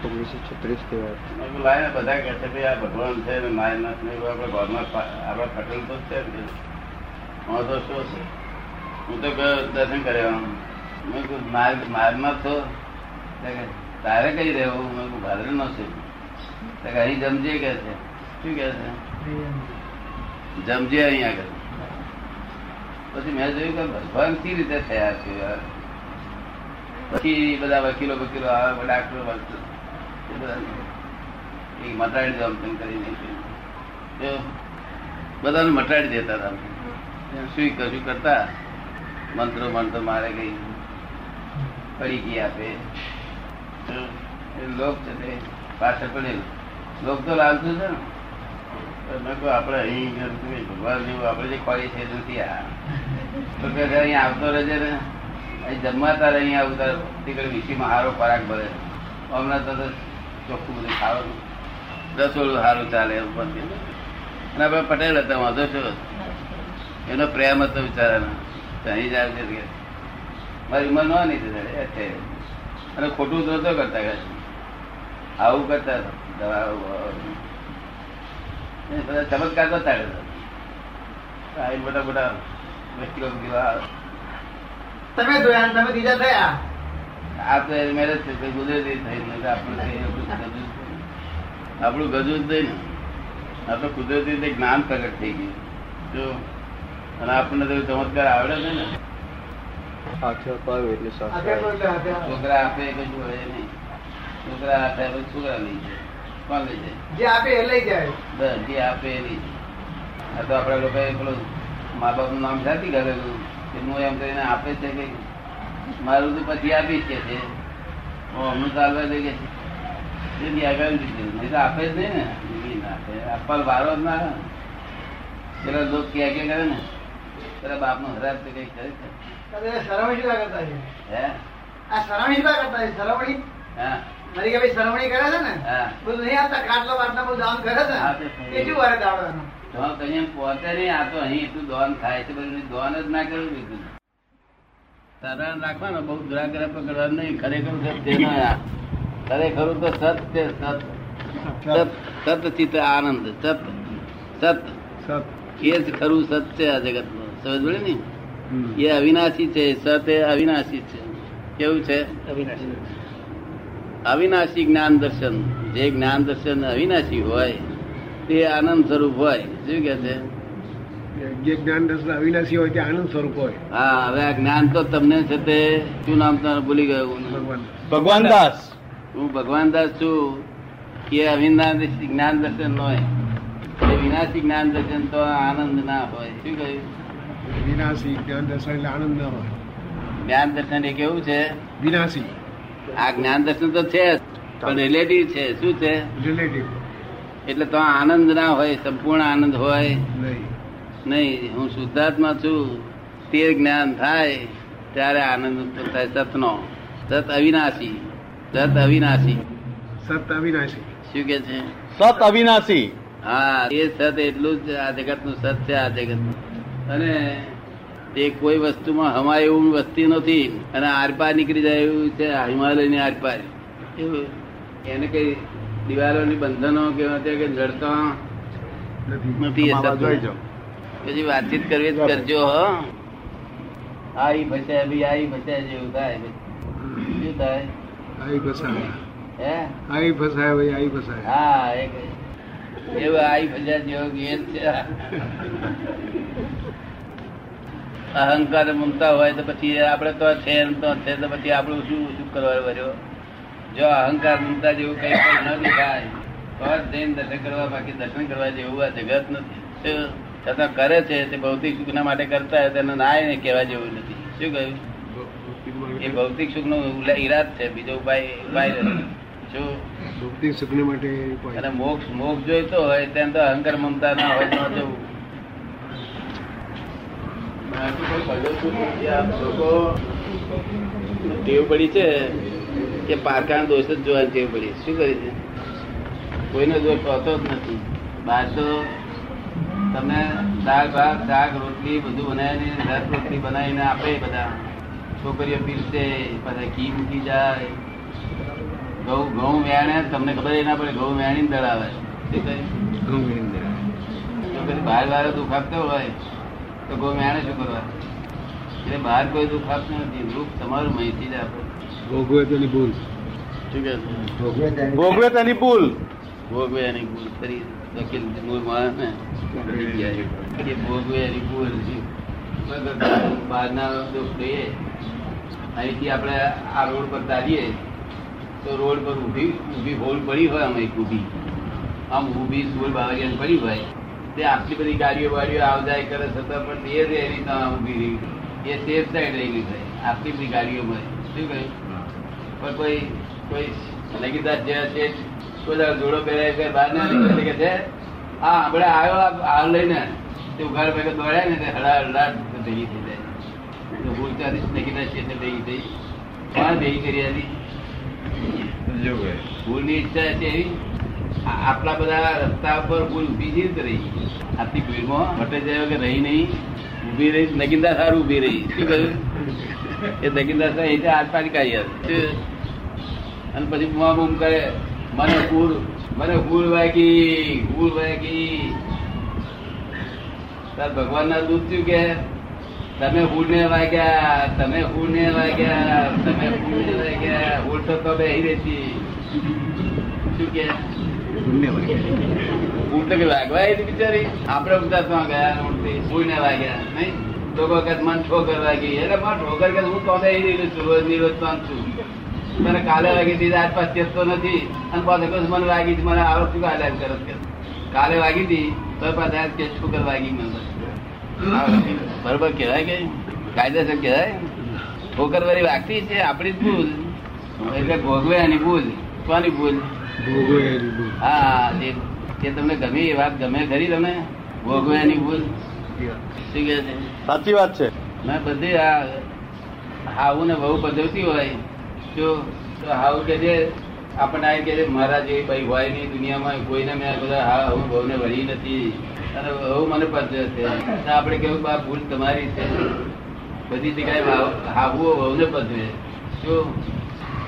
ઓગણીસો છત્રીસથી વાત મેં કીધું લાય ને બધા કહે છે ભાઈ આ ભગવાન છે ને માયનાથ ને એવું આપણે ઘરમાં પા- આપણા પટેલ તો છે જ કે વાંધો શું છે હું તો ગયો દર્શન કર્યા મેં કીધું માર મારમાં તો તો કે તારે કઈ રહેવું મેં કીધું ભાદરે નો છે તો કે અહીં જમજે કે છે શું કે છે જમજે અહીં આગળ પછી મેં જોયું કે ભગવાન કઈ રીતે થયા છે યાર પછી બધા વકીલો વકીલો આવે ડાક્ટરો વાક્ટરો એ મટાડી દો આમ તેમ કરીને બધાને મટાડી દેતા હતા. શું કશું કરતા? મંત્રો મંત્રો મારે કઈ પડી ગઈ આપે. લોક છે તે પાછળ પડેલું. લોક તો લાલતું છે ને. કહું આપણે અહીં ભગવાન જેવું આપણે જે ખોરી છે નથી આ. તો કે અહીં આવતો રહેજે ને. અહીં જમવા તારે અહીં આવતા તીકડ વીસીમાં સારો ખોરાક ભરે. હમણાં તો ચોખ્ખું બધું ખાવાનું. રસોડું સારું ચાલે પણ અને આપણે પટેલ હતા, વાંધો છો એનો પ્રેમ હતો બિચારાનો. તો અહીં જાય છે મારી ઉંમર ન થતી છે અને ખોટું તો નતો કરતા આવું કરતા બધા ચમત્કાર કરતા કરતા બધા મોટા મોટા વકીલો તમે જોયા, તમે બીજા થયા? આ તો મેરેજ છે કોઈ કુદરતી થઈ આપણું કઈ ગજું જ નહીં. આપણું ને આ તો કુદરતી રીતે જ્ઞાન પ્રગટ થઈ ગયું. જો અને આપણને તો ચમત્કાર આવડે છે ને. છોકરા આપે કશું હોય નહીં. છોકરા આપે પછી છોકરા લઈ જાય. કોણ લઈ જાય? જે આપે એ લઈ જાય. બસ જે આપે એ લઈ જાય. આ તો આપડે લોકો પેલું મા બાપનું નામ જાતી કરેલું. એનું એમ કરીને આપે છે કે મારું તો પછી આપી કે છે. હમણાં ચાલવા દે કે છે. આગળ નહીં તો આપે જ નહીં ને. આપે. આપવા વારો જ ના પેલા લોક ક્યાં ક્યાં કરે ને પેલા બાપનું હરાબ તો કઈ કરે છે. સરવણી કરતા છે? હે? આ સરવણી કરતા છે? સરવણી હા. મારી કે ભાઈ સરવણી કરે છે ને? હા. બધું નહીં આપતા ખાટલો બાટલા બધું દાન કરે છે કેટલું વારે દાડો તો કઈ પહોંચે નહીં આ તો અહીં એટલું દોન થાય છે બધું દોન જ ના કરવું બીજું સરળ રાખવાનો બહુ દુરાગ્રહ પકડવાનું નહીં. ખરેખર ખરેખર તો સત છે સત. સત ચિત્ત આનંદ સત સત. એ જ ખરું સત છે આ જગતનું સમજ પડે ને? એ અવિનાશી છે સત એ અવિનાશી છે. કેવું છે? અવિનાશી. જ્ઞાન દર્શન. જે જ્ઞાન દર્શન અવિનાશી હોય તે આનંદ સ્વરૂપ હોય. શું કે છે? જે જ્ઞાન દર્શન અવિનાશી હોય તે આનંદ સ્વરૂપ હોય. હા હવે આ જ્ઞાન તો તમને છે તે શું નામ તમારું ભૂલી ગયો હું. ભગવાન. ભગવાન દાસ. હું ભગવાન દાસ છું. કે અવિનાશી જ્ઞાન દર્શન ન હોય. એ વિનાશી જ્ઞાન દર્શન તો આનંદ ના હોય. શું કહ્યું? વિનાશી જ્ઞાન દર્શન એટલે આનંદ ના હોય. જ્ઞાન દર્શન એ કેવું છે? વિનાશી. આ જ્ઞાન દર્શન તો છે જ, પણ રિલેટિવ છે. શું છે? રિલેટિવ એટલે તો આનંદ ના હોય સંપૂર્ણ આનંદ હોય. નહીં. નહીં હું શુદ્ધાત્મા છું. તે જ્ઞાન થાય ત્યારે આનંદ ઉત્પન્ન થાય. સતનો. સત અવિનાશી. સત અવિનાશી. સત અવિનાશી. શું કે છે? સત અવિનાશી. હા એ સત એટલું જ આ જગતનું સત છે આ જગત અને તે કોઈ વસ્તુમાં હમાય એવું વસ્તી નથી. અને આરપાર નીકળી જાય એવું છે હિમાલયની આરપાર. એને કઈ દિવાલોની બંધનો કે જડતા નથી. પછી વાતચીત કરવી જ કરજો હો. આઈ ફસાય ભી આઈ ફસાય જેવું થાય શું થાય? આઈ ફસાય. હે? આઈ ફસાય ભાઈ આઈ ફસાય. હા એક એવું આઈ ફસાય જેવો ગેર છે. અહંકાર મમતા હોય તો પછી આપણે તો છે એમ તો છે તો પછી આપણું શું શું કરવા વર્યો જો અહંકાર મમતા જેવું કઈ પણ ન દેખાય તો જ જઈને દર્શન કરવા બાકી દર્શન કરવા જેવું આ જગત નથી? છતાં કરે છે તે ભૌતિક સુખના માટે કરતા હોય તેને ના કહેવા જેવું નથી. શું કહ્યું? એ ભૌતિક સુખ નો ઈરાદ છે બીજો ઉપાય ઉપાય શું? ભૌતિક સુખને માટે અને મોક્ષ મોક્ષ જોઈતો હોય તેમ તો અહંકાર મમતા ના હોય ન જવું. ટેવ પડી છે કે પારકા દોષ જ જોવાની ટેવ પડી. શું કરી છે? કોઈનો દોષ હોતો જ નથી. બહાર તો તમે દાળ ભાત શાક રોટલી બધું બનાવીને રસ રોટલી બનાવીને આપે બધા. છોકરીઓ પીરસે પછી ઘી મૂકી જાય. ઘઉં ઘઉં વેણે તમને ખબર ના પડે ઘઉં વેણી દળાવે. શું કહ્યું? ઘઉં વીણીને દે. જો કદી બહાર વાળો દુઃખ આપતો હોય તો ઘઉં વેણે શું કરવા? એટલે બહાર કોઈ દુઃખ આપતું નથી. દુઃખ તમારું માહિતી જ આપે. ભોગવે તેની ભૂલ? ભોગવે તેની ભૂલ. ભોગવે એની ભૂલ ફરી વકીલ મૂળ માણસ ને ભોગવે એની ભૂલ બહારના દુઃખ લઈએ અહીંથી આપણે આ રોડ પર ચાલીએ તો રોડ પર ઊભી ઊભી હોલ પડી હોય આમ ઊભી. આમ ઊભી સોળ બાવરિયાની પડી હોય. તે આટલી બધી ગાડીઓ વાડીઓ આવ જાય કરે છતાં પણ એ જ એની ત્યાં ઊભી રહી. એ સેફ સાઈડ રહેલી થાય આટલી બધી ગાડીઓમાં શું કહ્યું? પણ કોઈ કોઈ લગીદાર જે છે દાડો જોડો પહેરાય બહાર ના નીકળે કે છે હા આપણે આવ્યો આ- લઈને. તે ઉઘાડ ભાઈ દોડ્યા ને તે હડા હડા ભેગી થઈ જાય. તો ભૂલ ત્યાંથી જ લગીદાર છે ભેગી થઈ. કોણ ભેગી કરી હતી ભૂલની ઈચ્છા છે એવી આપણા બધા રસ્તા ઉપર ભૂલ ઊભી જ જ રહી. આટલી ભીડમાં હટે જાય કે રહી નહીં. ઊભી રહી નગીનદાર સારું ઊભી રહી. શું કહ્યું? એ નગીનદાર સાહેબ એ હાથ પાડી કાઢી અને પછી બુમા બુમ કરે. મને ફૂલ મને ફૂલ વાગી ફૂલ વાગી. તાર ભગવાન ના દૂધ થયું કે તમે ફૂલ ને વાગ્યા તમે ફૂલ ને વાગ્યા તમે ફૂલ ને વાગ્યા. ફૂલ તો તો બેહી રહેતી શું કે? લાગવા તો હતી બિચારી? આપણે ગુજરાતમાં ગયા ફૂલ ને વાગ્યા નહીં? તો વખત મન ઠોકર વાગી. એટલે મન ઠોકર કે હું તો બેહી રહેલું છું રોજની રોજ તો છું મને કાલે વાગી હતી આજ પાસ ચેતતો નથી. અને પાછો મને વાગી હતી મને આવડત શું કાલે કરત કે કાલે વાગી હતી તો પાછા આજ કે ઠોકર વાગી મને બરોબર કહેવાય કે કાયદેસર કહેવાય. ઠોકર વાળી વાગતી છે આપણી જ ભૂલ. એટલે ભોગવે એની ભૂલ. કોની ભૂલ? ભોગવે હા એ તમને ગમી એ વાત ગમે ખરી તમે. ભોગવે એની ભૂલ. શું કહે છે? સાચી વાત છે. મેં બધી આ હાવું ને બહુ પધવતી હોય જો હાવું કે છે આપણને આ કે મારા જેવી ભાઈ હોય નહીં દુનિયામાં, કોઈને મેં બધા હા, હું બહુને વળી નથી. અને બહુ મને પદ્ધતિ છે. આપણે કેવું બા ભૂલ તમારી છે. બધી જગ્યાએ હાવ- બહુને પધવે શું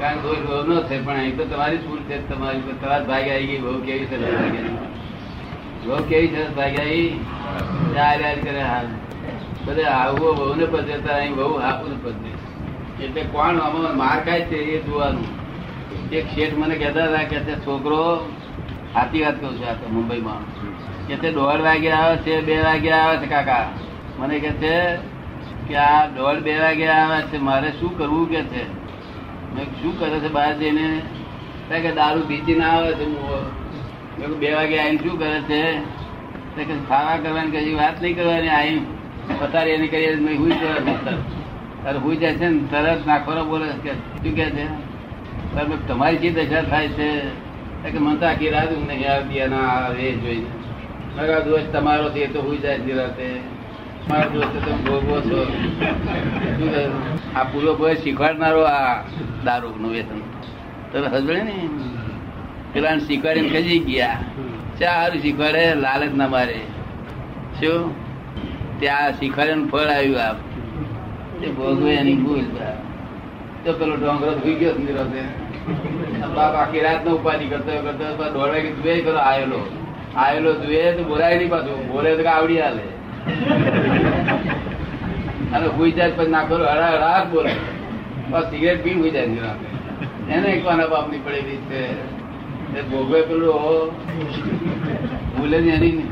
કારણ કોઈ બહુ ન છે પણ અહીં તો તમારી ભૂલ છે, તમારી તમારા ભાગ આવી ગઈ, બહુ કેવી છે બહુ કેવી છે ભાગ આવી કરે હાલ બધે આવું બહુ ને પદ્ધતિ અહીં બહુ હાપુ ને પદ્ધતિ એટલે કોણ આમાં માર ખાય છે એ જોવાનું. એક શેઠ મને કહેતા હતા કે તે છોકરો સાચી વાત કહું છું આ તો મુંબઈમાં. કે તે દોઢ વાગે આવે છે, બે વાગે આવે છે, કાકા. મને કે છે કે આ દોઢ, બે વાગે આવે છે, મારે શું કરવું કે છે? મેં શું કરે છે બહાર જઈને? કે દારૂ પીતી ના આવે છે મેં બે વાગે આવીને શું કરે છે? કે ખાવા કરવાની કઈ વાત નહીં કરવાની આવી પથારી એની કરીએ મેં જવાનું તરત. તારે હુઈ જાય છે ને, તરત નાખવાનો બોલે કે શું કે છે? તમારી શી દશા થાય છે? કે મને તો આખી રાત ઊંઘ નહીં આવતી ના, આ એ જોઈને. મારા દોષ તમારો છે તો હું જાય છે રાતે. મારો દોસ્ત તમે ભોગવો છો? આ પૂરો ભાઈ શીખવાડનારો આ દારૂ નું વ્યસન તને હસબડે ને? પેલા શીખવાડીને કજી ગયા. સારું શીખવાડે, લાલચ ના મારે. શું? ત્યાં શીખવાડે ફળ આવ્યું આપ. તે ભોગવે એની ભૂલ તો પેલો ડોંગરો ભૂઈ ગયો છે બાપ આખી રાત નો ઉપાધિ કરતો કરતો દોઢ વાગે દુએ કરો આવેલો આવેલો દુએ તો બોલાય નહીં પાછું. બોલે તો આવડી હાલે. અને હુઈ જાય પછી નાખો હડા હડા બોલે. બસ સિગરેટ પી હુઈ જાય નિરોધે એને એક વાના બાપની પડેલી છે. એ ભોગવે પેલું ભૂલે એની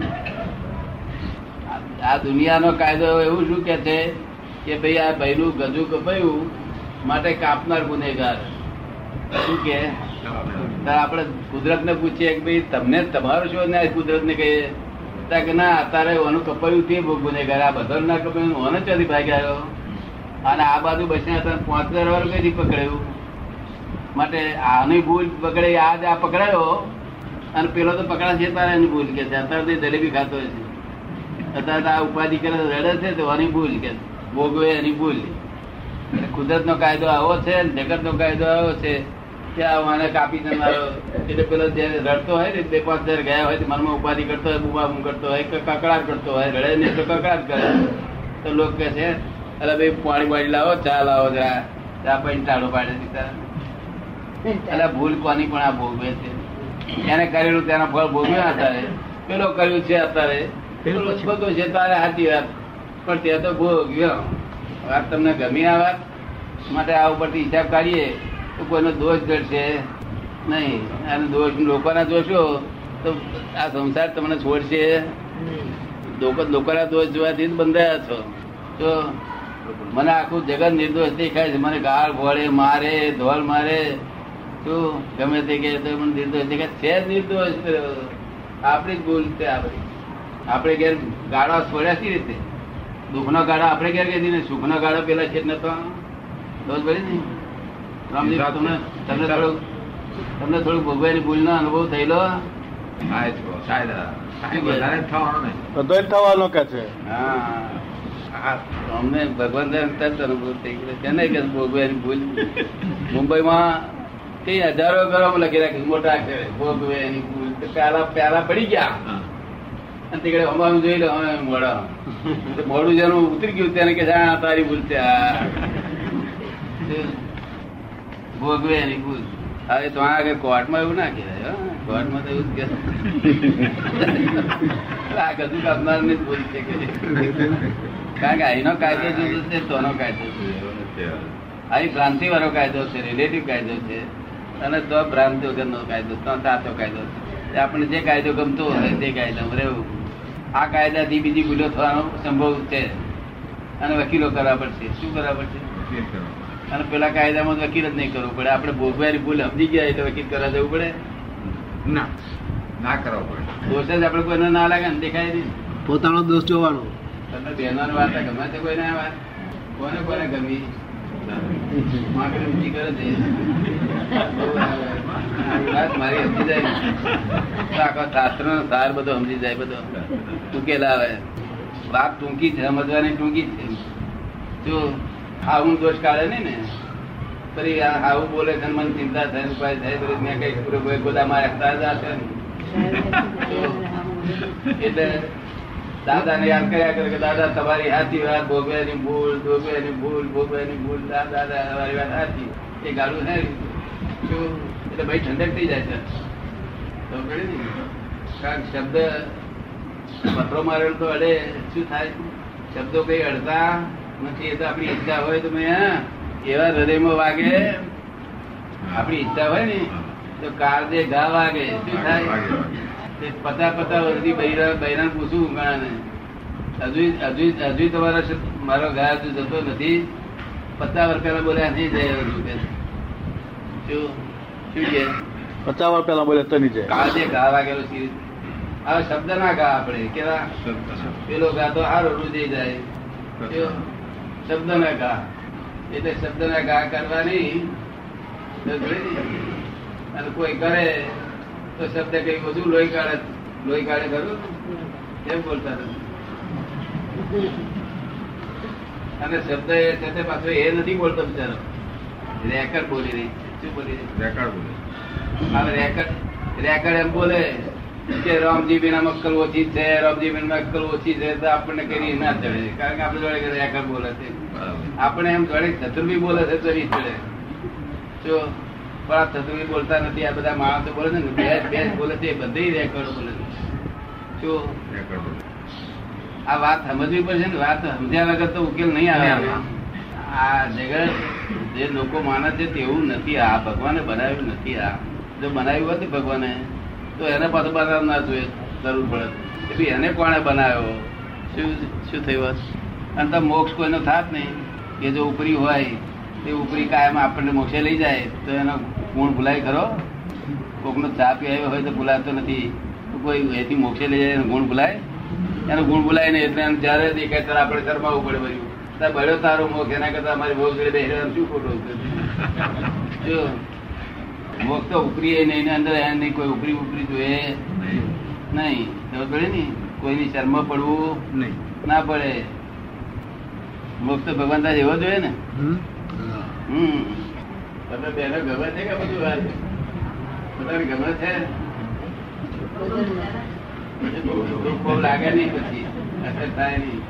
આ દુનિયાનો કાયદો એવું શું કે છે? કે ભાઈ આ ભાઈનું ગજુ કપાયું, માટે કાપનાર ગુનેગાર. શું કે? આપણે કુદરત ને પૂછીએ કે ભાઈ તમને તમારો શું ન્યાય કુદરત ને કહીએ કે ના અત્યારે ઓનું કપાયું તે ગુનેગાર, આ બધા ના કપાયું ઓને ચોથી ભાગી અને આ બાજુ બસને પાંચ હજાર વાળું કઈ પકડાયું? માટે આની ભૂલ પકડે આજ આ પકડાયો? અને પેલો તો પકડા છે તારે એની ભૂલ કે છે. અત્યારે જલેબી ખાતો છે. અત્યારે આ ઉપાધિ કરે રડે છે તો આની ભૂલ કે ભોગવે એની ભૂલ. કુદરત નો કાયદો આવો છે જગત નો કાયદો આવો છે ત્યાં મને કાપી મારો એટલે પેલો જે રડતો હોય ને બે પાંચ હજાર ગયા હોય તો મનમાં ઉપાધિ કરતો હોય બુમા કરતો હોય કકડાટ કરતો હોય રડે નહીં તો કકડાટ કરે. તો લોકો કે છે અરે ભાઈ પાણી બાણી લાવો ચા લાવો જરા ચા પાણી ટાળો પાડે દીધા એટલે ભૂલ કોની પણ આ ભોગવે છે? એને કરેલું તેના ફળ ભોગવ્યા અત્યારે પેલો કર્યું છે અત્યારે. પેલો ભોગવ્યો છે તારે સાચી વાત. પણ તે તો ભોગવ્યો વાત તમને ગમી આ વાત? માટે આ ઉપરથી હિસાબ કાઢીએ તો કોઈનો દોષ ઘટશે નહીં. અને દોષ લોકોના દોષો, તો આ સંસાર તમને છોડશે. લોકો લોકોના દોષ જોવાથી બંધાયા છો. તો મને આખું જગત નિર્દોષ દેખાય છે. મને ગાળ ભોળે, મારે ધોલ મારે. શું ગમે તે કે મને નિર્દોષ દેખાય. છે જ નિર્દોષ. આપણી જ ભૂલ છે આપણી. આપણે ઘેર ગાળા છોડ્યા સી રીતે? દુઃખનો ગાળો આપણે ક્યારે કહી ને સુખનો ગાળો પેલા છે જ તો. દોષ ભરી ને? રામજી તમને તમને થોડું તમને થોડું ભોગવાની ભૂલનો અનુભવ થયેલો? થવાનો કે છે? હા. અમને ભગવાન તરત અનુભવ થઈ ગયો. તેને કે ભોગવાની ભૂલ? મુંબઈમાં કઈ હજારો ગરમ લખી રાખી મોટા અક્ષરે ભોગવાની ભૂલ. તો પ્યાલા પ્યાલા પડી ગયા. અને તે અમારું જોઈ લો અમે મોડા મોડું જેનું ઉતરી ગયું તેને કે હા તારી ભૂલ છે ભોગવે એની ભૂલ. હવે તો આગળ કોર્ટમાં એવું ના કહેવાય કોર્ટમાં તો એવું જ કે આ કશું કાપનાર ને ભૂલ છે કે કારણ કે અહીંનો કાયદો જુદો છે તોનો કાયદો જુદો અહીં ભ્રાંતિ વાળો કાયદો છે રિલેટિવ કાયદો છે, અને તો ભ્રાંતિ વગરનો કાયદો, તો સાચો કાયદો છે. આપણે જે કાયદો ગમતો હોય, તે કાયદો રહેવું. આ કાયદાથી બીજી ભૂલો થવાનો સંભવ છે. અને વકીલો કરવા પડશે. શું કરવા પડશે? અને પેલા કાયદામાં વકીલ જ નહીં કરવું પડે. આપણે ભોગવાની ભૂલ સમજી ગયા એટલે વકીલ કરવા જવું પડે? ના. ના કરવો પડે. દોષ જ આપણે કોઈને ના લાગે ને દેખાય નહીં. પોતાનો દોષ જોવાનો. તમને બહેનોની વાત ગમે છે કોઈને વાત. કોને કોને ગમી? માગણી કરે છે. મારી સમજી જાય. આખો શાસ્ત્ર નો સાર બધો સમજી જાય બધો. ટૂંકેલા આવે વાત ટૂંકી છે, સમજવાની ટૂંકી છે. જો આવું દોષ કાઢે નહીં ને, ફરી આવું બોલે છે મને ચિંતા થાય ઉપાય થાય, ફરી મેં કઈ પૂરો ગોદામાં રાખતા જ હશે એટલે દાદા ને યાદ કર્યા કરે કે દાદા, તમારી સાચી વાત ભોગવ્યાની ભૂલ ભોગવ્યાની ભૂલ ભોગવ્યાની ભૂલ દાદા, તમારી વાત સાચી એ ગાડું છે એટલે ભાઈ ઠંડક થઈ જાય તો? કારણ શબ્દ પથરો મારેલો તો અડે, શું થાય? શબ્દો કઈ અડતા નથી, એ તો આપણી ઈચ્છા હોય તો મેં એવા હૃદયમાં વાગે. આપણી ઈચ્છા હોય ને, તો કાળજે ઘા વાગે, શું થાય? તે પતા પતા વર્ષથી બૈરા, બૈરાને પૂછું ઘણાને હજુ હજુ હજુ તમારા મારો ઘા હજુ જતો નથી. પચાસ વર્ષ પહેલા બોલ્યા, નહીં જાય હજુ કે શું? શું કે પચાસ વાર પેલા બોલે તની જાય કાળજે ઘા વાગેલો છે હવે શબ્દ ના ઘા આપણે કેવા? પેલો ઘા તો હારો રૂજી જાય? શબ્દ ના ઘા એટલે શબ્દ ના ઘા કરવાની? અને કોઈ કરે તો શબ્દ કઈ બધું લોહી કાઢે લોહી કાઢે ખરું? કેમ બોલતા અને શબ્દ એ છે પાછો એ નથી બોલતો બિચારો. રેકર બોલી રહી છે. શું બોલી? રહી બોલે. હવે રેકર્ડ રેકર્ડ એમ બોલે કે રામજી ના અક્કલ ઓછી છે રામજી બેન અક્કલ ઓછી છે તો આપણને કઈ ના ચડે. કારણ કે આપણે જોડે રેકર્ડ બોલે છે. આપણે એમ જોડે ચતુર્ભી બોલે છે તો નહીં ચડે. જો પણ આ ચતુર્ભી બોલતા નથી આ બધા માણસો બોલે છે ને બે બે બોલે છે એ બધે રેકર્ડ બોલે છે. જો રેકોર્ડ બોલે. આ વાત સમજવી પડશે ને વાત સમજ્યા વગર તો ઉકેલ નહીં આવે. આ જગત જે લોકો માને છે તેવું નથી આ. ભગવાને બનાવ્યું નથી આ. જો બનાવ્યું હોત ભગવાને, તો એને પાછું બનાવ ના જોઈએ, જરૂર પડે. કે ભાઈ એને કોણે બનાવ્યો? શું શું થયું? અને તો મોક્ષ કોઈનો થાત નહીં. કે જો ઉપરી હોય, તે ઉપરી કાયમ આપણને મોક્ષે લઈ જાય, તો એનો ગુણ ભૂલાય ખરો? કોકનો ચા પીવાયો હોય તો ભૂલાતો નથી. કોઈ એથી મોક્ષે લઈ જાય, એનો ગુણ ભૂલાય? એનો ગુણ ભૂલાય નહીં, એટલે જ્યારે દેખાય ત્યારે આપણે શરમાવું પડે બધું. બળ્યો તારો મોખ એના કરતા અમારી મોખ જોડે બેસી શું ખોટું જો મોખ તો ઉપરી એ નહીં ને અંદર એ નહીં કોઈ ઉપરી ઉપરી જોઈએ? નહીં. ખબર પડે ને? કોઈની શર્મ પડવું? નહીં. ના પડે. મોખ તો ભગવાન તાજ એવો જોઈએ ને? હમ? હમ. તમે બેનો ગમે છે કે બધું વાત તમારે ગમે છે? લાગે નહીં પછી. અસર થાય નહીં.